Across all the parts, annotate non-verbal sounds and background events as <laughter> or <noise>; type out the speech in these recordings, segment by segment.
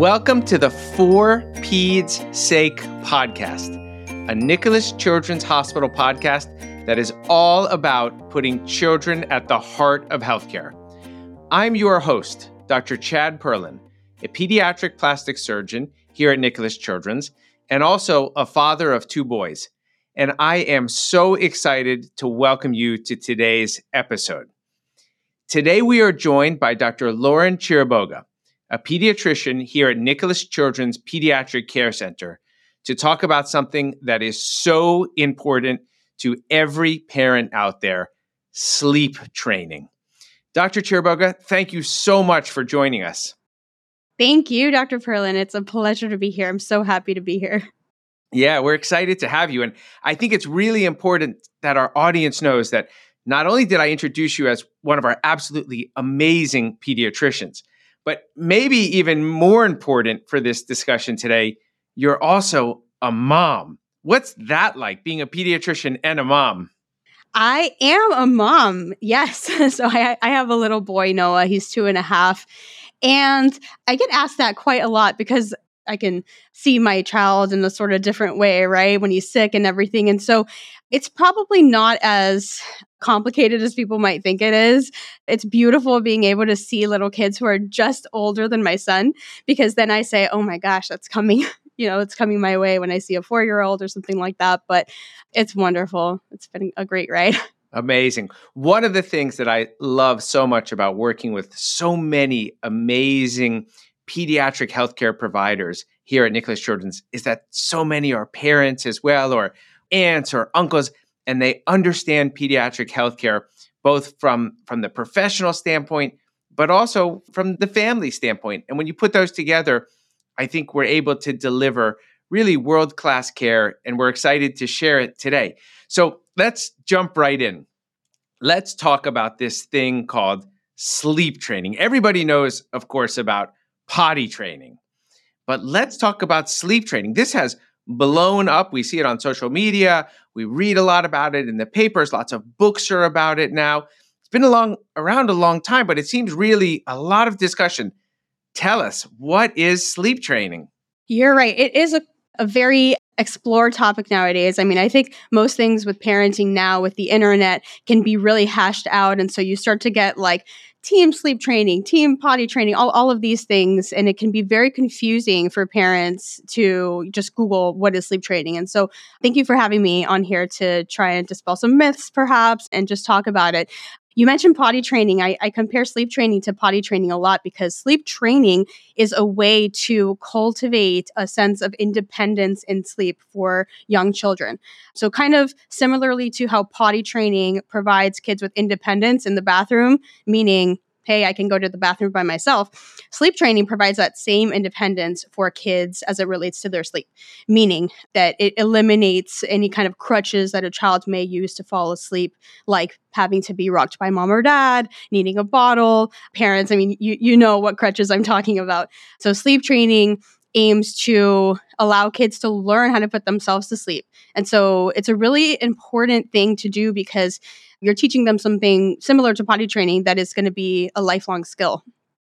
Welcome to the For Peds Sake podcast, a Nicklaus Children's Hospital podcast that is all about putting children at the heart of healthcare. I'm your host, Dr. Chad Perlyn, a pediatric plastic surgeon here at Nicklaus Children's, and also a father of two boys. And I am so excited to welcome you to today's episode. Today, we are joined by Dr. Lauren Chiriboga a pediatrician here at Nicklaus Children's Pediatric Care Center, to talk about something that is so important to every parent out there sleep training. Dr. Chiriboga, thank you so much for joining us. Thank you, Dr. Perlyn. It's a pleasure to be here. I'm so happy to be here. Yeah, we're excited to have you. And I think it's really important that our audience knows that not only did I introduce you as one of our absolutely amazing pediatricians, but maybe even more important for this discussion today, you're also a mom. What's that like, being a pediatrician and a mom? I am a mom. Yes. <laughs> so I, I have a little boy, Noah. He's two and a half. And I get asked that quite a lot because I can see my child in a sort of different way, right? When he's sick and everything. And so it's probably not as complicated as people might think it is. It's beautiful being able to see little kids who are just older than my son because then I say, "Oh my gosh, that's coming." <laughs> you know, it's coming my way when I see a 4-year-old or something like that, but it's wonderful. It's been a great ride. <laughs> Amazing. One of the things that I love so much about working with so many amazing pediatric healthcare providers here at Nicklaus Children's is that so many are parents as well or aunts or uncles and they understand pediatric healthcare both from from the professional standpoint but also from the family standpoint. And when you put those together i think we're able to deliver really world class care and we're excited to share it today. So let's jump right in. Let's talk about this thing called sleep training. Everybody knows of course about potty training. But let's talk about sleep training. This has blown up. We see it on social media. We read a lot about it in the papers. Lots of books are about it now. It's been a long, around a long time, but it seems really a lot of discussion. Tell us, what is sleep training? You're right. It is a, a very explore topic nowadays. I mean, I think most things with parenting now with the internet can be really hashed out. And so you start to get like team sleep training, team potty training, all, all of these things. And it can be very confusing for parents to just Google what is sleep training. And so thank you for having me on here to try and dispel some myths, perhaps, and just talk about it. You mentioned potty training. I, I, compare sleep training to potty training a lot because sleep training is a way to cultivate a sense of independence in sleep for young children. So, kind of similarly to how potty training provides kids with independence in the bathroom, meaning hey, I can go to the bathroom by myself. Sleep training provides that same independence for kids as it relates to their sleep, meaning that it eliminates any kind of crutches that a child may use to fall asleep, like having to be rocked by mom or dad, needing a bottle. Parents, I mean, you, you know what crutches I'm talking about. So, sleep training aims to allow kids to learn how to put themselves to sleep. And so it's a really important thing to do because you're teaching them something similar to potty training that is going to be a lifelong skill.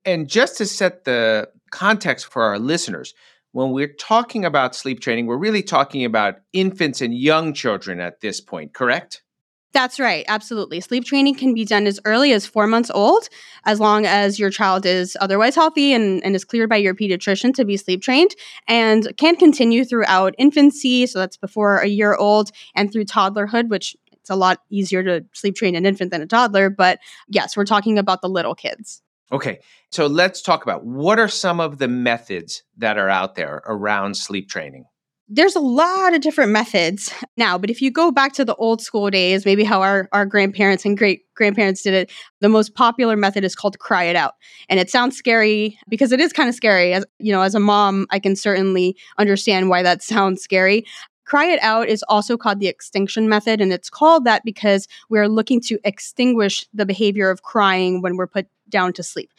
And just to set the context for our listeners, when we're talking about sleep training, we're really talking about infants and young children at this point, correct? That's right. Absolutely. Sleep training can be done as early as four months old, as long as your child is otherwise healthy and, and is cleared by your pediatrician to be sleep trained, and can continue throughout infancy. So that's before a year old and through toddlerhood, which it's a lot easier to sleep train an infant than a toddler. But yes, we're talking about the little kids. Okay. So let's talk about what are some of the methods that are out there around sleep training? there's a lot of different methods now, but if you go back to the old school days, maybe how our, our grandparents and great grandparents did it, the most popular method is called cry it out. And it sounds scary because it is kind of scary. As you know, as a mom, I can certainly understand why that sounds scary. Cry it out is also called the extinction method, and it's called that because we're looking to extinguish the behavior of crying when we're put down to sleep.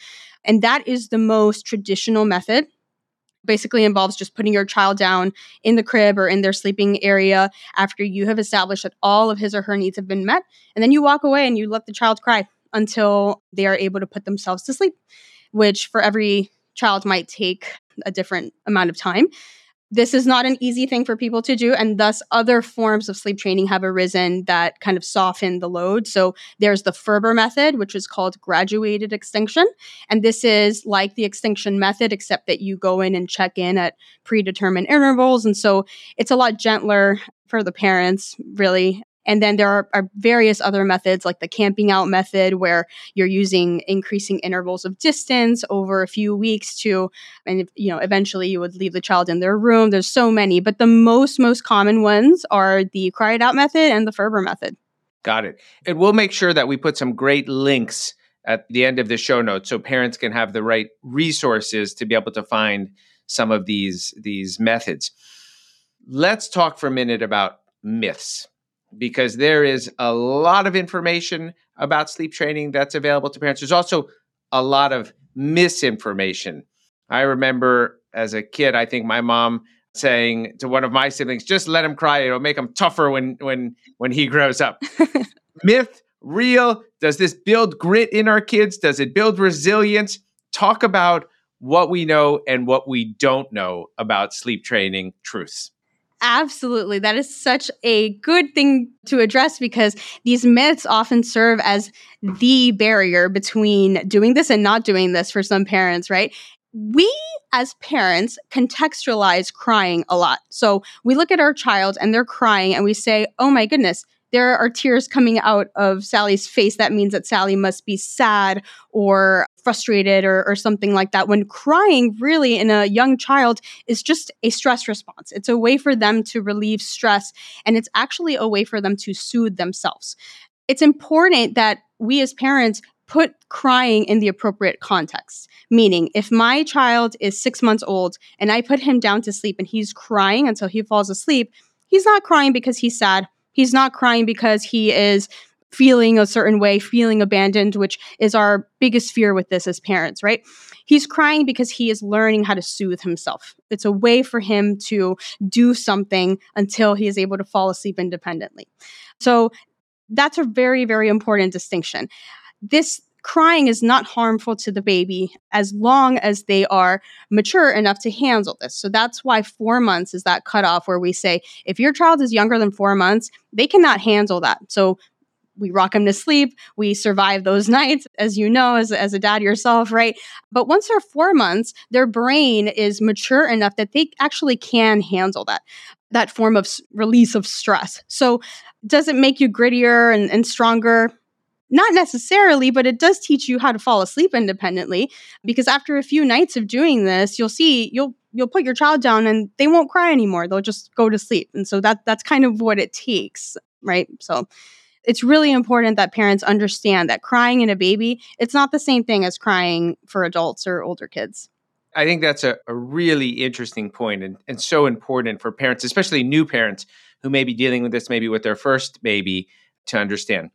And that is the most traditional method basically involves just putting your child down in the crib or in their sleeping area after you have established that all of his or her needs have been met. And then you walk away and you let the child cry until they are able to put themselves to sleep, which for every child might take a different amount of time this is not an easy thing for people to do and thus other forms of sleep training have arisen that kind of soften the load. So there's the ferber method which is called graduated extinction and this is like the extinction method except that you go in and check in at predetermined intervals and so it's a lot gentler for the parents really and then there are, are, various other methods like the camping out method where you're using increasing intervals of distance over a few weeks to and you know eventually you would leave the child in their room. There's so many, but the most most common ones are the cry it out method and the Ferber method. Got it. And we'll make sure that we put some great links at the end of the show notes so parents can have the right resources to be able to find some of these these methods. Let's talk for a minute about myths because there is a lot of information about sleep training that's available to parents. There's also a lot of misinformation. I remember as a kid, I think my mom saying to one of my siblings, "Just let him cry; it'll make him tougher when when when he grows up." <laughs> Myth, real? Does this build grit in our kids? Does it build resilience? Talk about what we know and what we don't know about sleep training truths. Absolutely. That is such a good thing to address because these myths often serve as the barrier between doing this and not doing this for some parents, right? We as parents contextualize crying a lot. So we look at our child and they're crying and we say, oh my goodness, there are tears coming out of Sally's face. That means that Sally must be sad or frustrated or, or, something like that. When crying, really, in a young child, is just a stress response. It's a way for them to relieve stress, and it's actually a way for them to soothe themselves. It's important that we as parents put crying in the appropriate context. Meaning, if my child is six months old and I put him down to sleep and he's crying until he falls asleep, he's not crying because he's sad He's not crying because he is feeling a certain way, feeling abandoned, which is our biggest fear with this as parents, right? He's crying because he is learning how to soothe himself. It's a way for him to do something until he is able to fall asleep independently. So that's a very, very important distinction. This crying is not harmful to the baby as long as they are mature enough to handle this. So that's why four months is that cutoff where we say if your child is younger than four months, they cannot handle that. So we rock them to sleep. We survive those <laughs> nights, as you know, as, as a dad yourself, right? But once they're four months, their brain is mature enough that they actually can handle that, that form of release of stress. So does it make you grittier and, and stronger? Not necessarily, but it does teach you how to fall asleep independently because after a few nights of doing this, you'll see you'll you'll put your child down and they won't cry anymore. They'll just go to sleep. And so that that's kind of what it takes, right? So it's really important that parents understand that crying in a baby, it's not the same thing as crying for adults or older kids. I think that's a, a really interesting point and, and so important for parents, especially new parents who may be dealing with this maybe with their first baby to understand.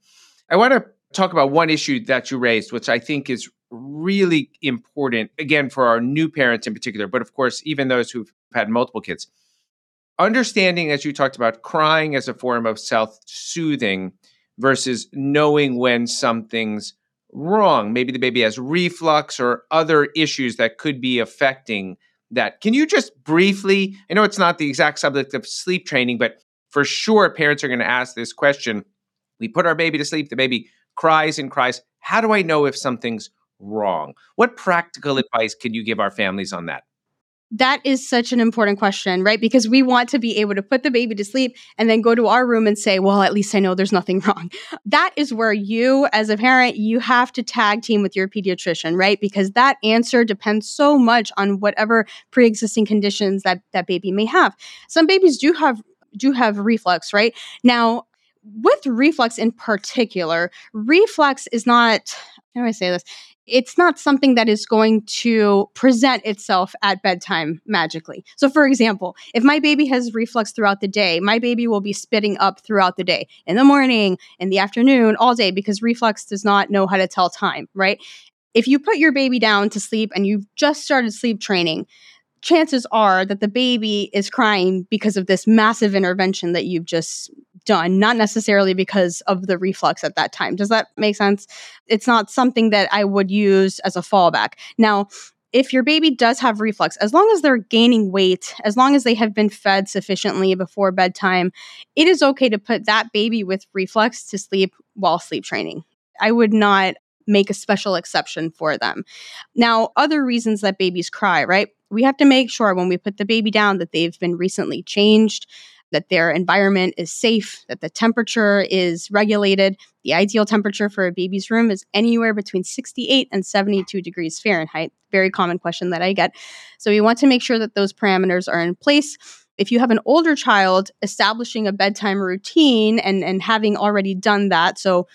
I want to talk about one issue that you raised, which I think is really important, again, for our new parents in particular, but of course, even those who've had multiple kids. Understanding, as you talked about, crying as a form of self soothing versus knowing when something's wrong. Maybe the baby has reflux or other issues that could be affecting that. Can you just briefly, I know it's not the exact subject of sleep training, but for sure, parents are going to ask this question. We put our baby to sleep, the baby cries and cries. How do I know if something's wrong? What practical advice can you give our families on that? That is such an important question, right? Because we want to be able to put the baby to sleep and then go to our room and say, well, at least I know there's nothing <laughs> wrong. That is where you, as a parent, you have to tag team with your pediatrician, right? Because that answer depends so much on whatever pre existing conditions that that baby may have. Some babies do have do have reflux, right? Now, with reflux in particular, reflux is not, how do I say this? It's not something that is going to present itself at bedtime magically. So, for example, if my baby has reflux throughout the day, my baby will be spitting up throughout the day, in the morning, in the afternoon, all day, because reflux does not know how to tell time, right? If you put your baby down to sleep and you've just started sleep training, chances are that the baby is crying because of this massive intervention that you've just done, not necessarily because of the reflux at that time. Does that make sense? It's not something that I would use as a fallback. Now, if your baby does have reflux, as long as they're gaining weight, as long as they have been fed sufficiently before bedtime, it is okay to put that baby with reflux to sleep while sleep training. I would not make a special exception for them. Now, other reasons that babies cry, right? We have to make sure when we put the baby down that they've been recently changed, that their environment is safe, that the temperature is regulated. The ideal temperature for a baby's room is anywhere between 68 and 72 degrees Fahrenheit. Very common question that I get. So we want to make sure that those parameters are in place. If you have an older child, establishing a bedtime routine and, and having already done that, so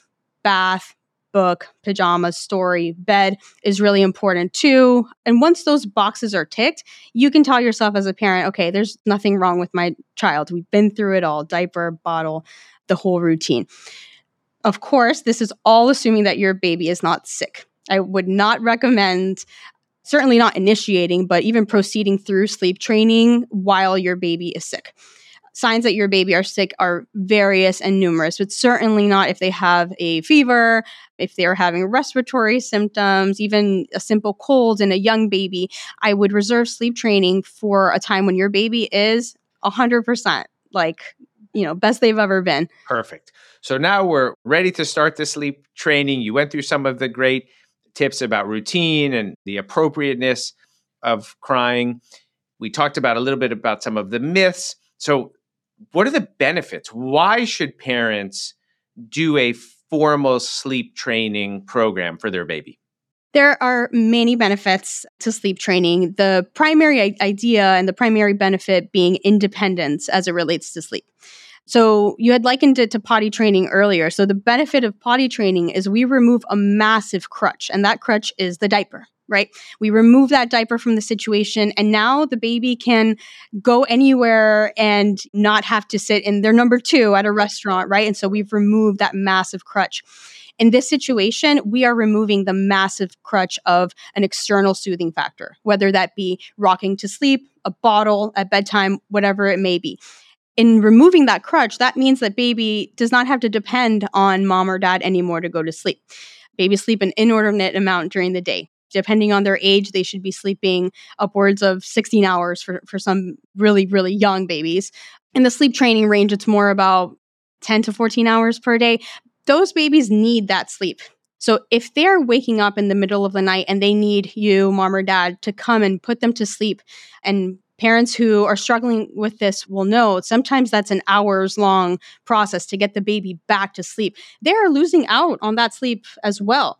bath, book, pajamas, story, bed is really important too. And once those boxes are ticked, you can tell yourself as a parent, okay, there's nothing wrong with my child. We've been through it all diaper, bottle, the whole routine. Of course, this is all assuming that your baby is not sick. I would not recommend certainly not initiating, but even proceeding through sleep training while your baby is sick signs that your baby are sick are various and numerous, but certainly not if they have a fever, if they're having respiratory symptoms, even a simple cold in a young baby. I would reserve sleep training for a time when your baby is 100% like, you know, best they've ever been. Perfect. So now we're ready to start the sleep training. You went through some of the great tips about routine and the appropriateness of crying. We talked about a little bit about some of the myths. So what are the benefits? Why should parents do a formal sleep training program for their baby? There are many benefits to sleep training. The primary idea and the primary benefit being independence as it relates to sleep. So, you had likened it to potty training earlier. So, the benefit of potty training is we remove a massive crutch, and that crutch is the diaper right? We remove that diaper from the situation, and now the baby can go anywhere and not have to sit in their number two at a restaurant, right? And so we've removed that massive crutch. In this situation, we are removing the massive crutch of an external soothing factor, whether that be rocking to sleep, a bottle at bedtime, whatever it may be. In removing that crutch, that means that baby does not have to depend on mom or dad anymore to go to sleep. Babies sleep an inordinate amount during the day depending on their age, they should be sleeping upwards of 16 hours for, for some really, really young babies. In the sleep training range, it's more about 10 to 14 hours per day. Those babies need that sleep. So if they're waking up in the middle of the night and they need you, mom or dad, to come and put them to sleep, and parents who are struggling with this will know sometimes that's an hours long process to get the baby back to sleep. They're losing out on that sleep as well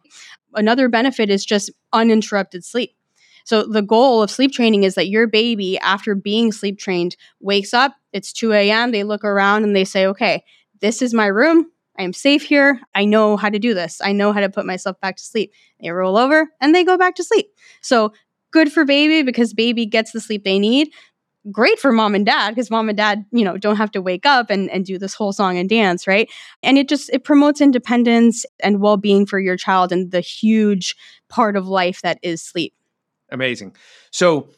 another benefit is just uninterrupted sleep. So the goal of sleep training is that your baby, after being sleep trained, wakes up. It's 2 a.m. They look around and they say, okay, this is my room. I am safe here. I know how to do this. I know how to put myself back to sleep. They roll over and they go back to sleep. So good for baby because baby gets the sleep they need great for mom and dad because mom and dad you know don't have to wake up and, and do this whole song and dance right? And it just it promotes independence and well-being for your child and the huge part of life that is sleep. Amazing. So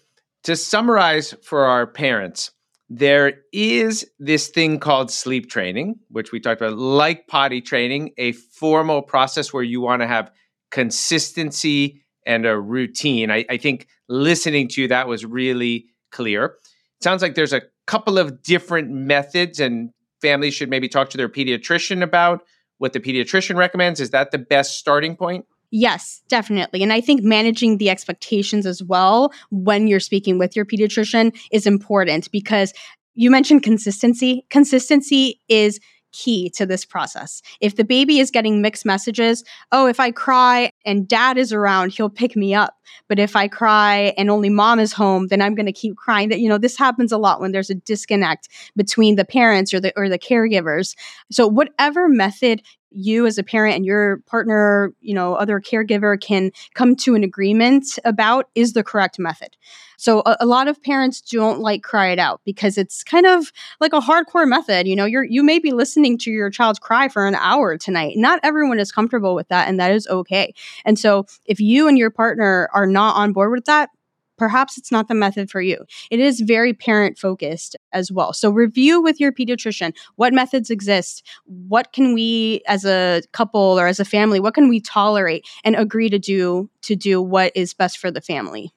to summarize for our parents there is this thing called sleep training which we talked about like potty training a formal process where you want to have consistency and a routine. I, I think listening to you that was really clear sounds like there's a couple of different methods and families should maybe talk to their pediatrician about what the pediatrician recommends is that the best starting point Yes, definitely. And I think managing the expectations as well when you're speaking with your pediatrician is important because you mentioned consistency. Consistency is key to this process. If the baby is getting mixed messages, oh, if I cry and dad is around, he'll pick me up. But if I cry and only mom is home, then I'm going to keep crying. That you know, this happens a lot when there's a disconnect between the parents or the or the caregivers. So whatever method you as a parent and your partner, you know, other caregiver can come to an agreement about is the correct method. So a, a, lot of parents don't like cry it out because it's kind of like a hardcore method. You know, you're you may be listening to your child's cry for an hour tonight. Not everyone is comfortable with that, and that is okay. And so if you and your partner are not on board with that, perhaps it's not the method for you. It is very parent focused as well. So review with your pediatrician what methods exist, what can we as a couple or as a family, what can we tolerate and agree to do to do what is best for the family.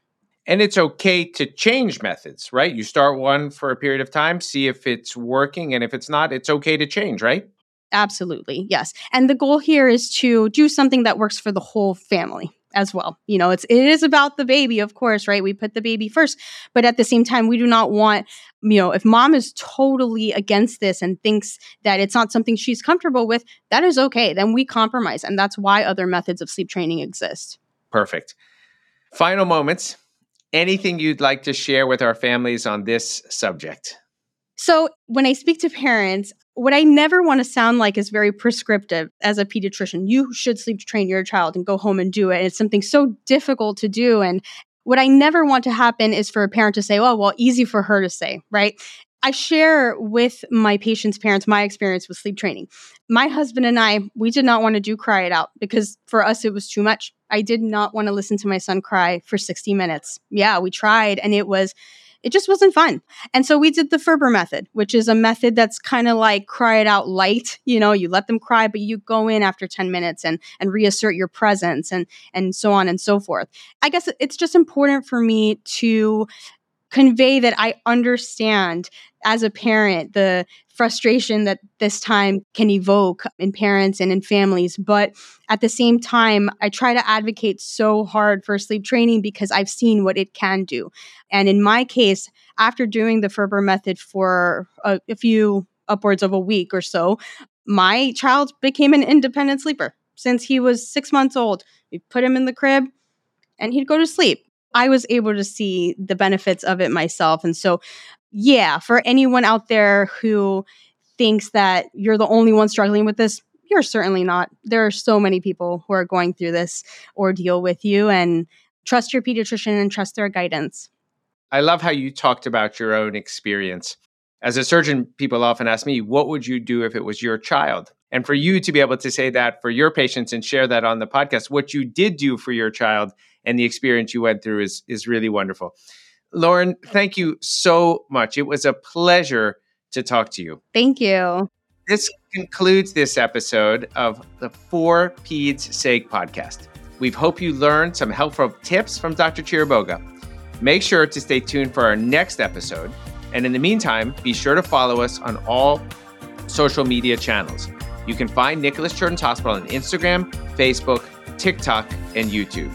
And it's okay to change methods, right? You start one for a period of time, see if it's working. And if it's not, it's okay to change, right? Absolutely. Yes. And the goal here is to do something that works for the whole family as well. You know, it's it is about the baby, of course, right? We put the baby first, but at the same time we do not want, you know, if mom is totally against this and thinks that it's not something she's comfortable with, that is okay. Then we compromise and that's why other methods of sleep training exist. Perfect. Final moments. Anything you'd like to share with our families on this subject? So, when I speak to parents, what I never want to sound like is very prescriptive as a pediatrician. You should sleep train your child and go home and do it. And it's something so difficult to do. And what I never want to happen is for a parent to say, oh, well, easy for her to say, right? I share with my patients' parents my experience with sleep training. My husband and I, we did not want to do cry it out because for us it was too much. I did not want to listen to my son cry for 60 minutes. Yeah, we tried and it was it just wasn't fun. And so we did the Ferber method, which is a method that's kind of like cry it out light. <laughs> You know, you let them cry, but you go in after 10 minutes and and reassert your presence and and so on and so forth. I guess it's just important for me to convey that I understand as a parent the frustration that this time can evoke in parents and in families. But at the same time, I try to advocate so hard for sleep training because I've seen what it can do. And in my case, after doing the Ferber method for a, a few upwards of a week or so, my child became an independent sleeper since he was six months old. We put him in the crib and he'd go to sleep. I was able to see the benefits of it myself. And so yeah, for anyone out there who thinks that you're the only one struggling with this, you're certainly not. There are so many people who are going through this ordeal with you, and trust your pediatrician and trust their guidance. I love how you talked about your own experience. As a surgeon, people often ask me, What would you do if it was your child? And for you to be able to say that for your patients and share that on the podcast, what you did do for your child and the experience you went through is, is really wonderful. Lauren, thank you so much. It was a pleasure to talk to you. Thank you. This concludes this episode of the For Peds Sake podcast. We hope you learned some helpful tips from Dr. Chiriboga. Make sure to stay tuned for our next episode. And in the meantime, be sure to follow us on all social media channels. You can find Nicklaus Children's Hospital on Instagram, Facebook, TikTok, and YouTube.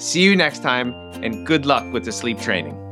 See you next time, and good luck with the sleep training.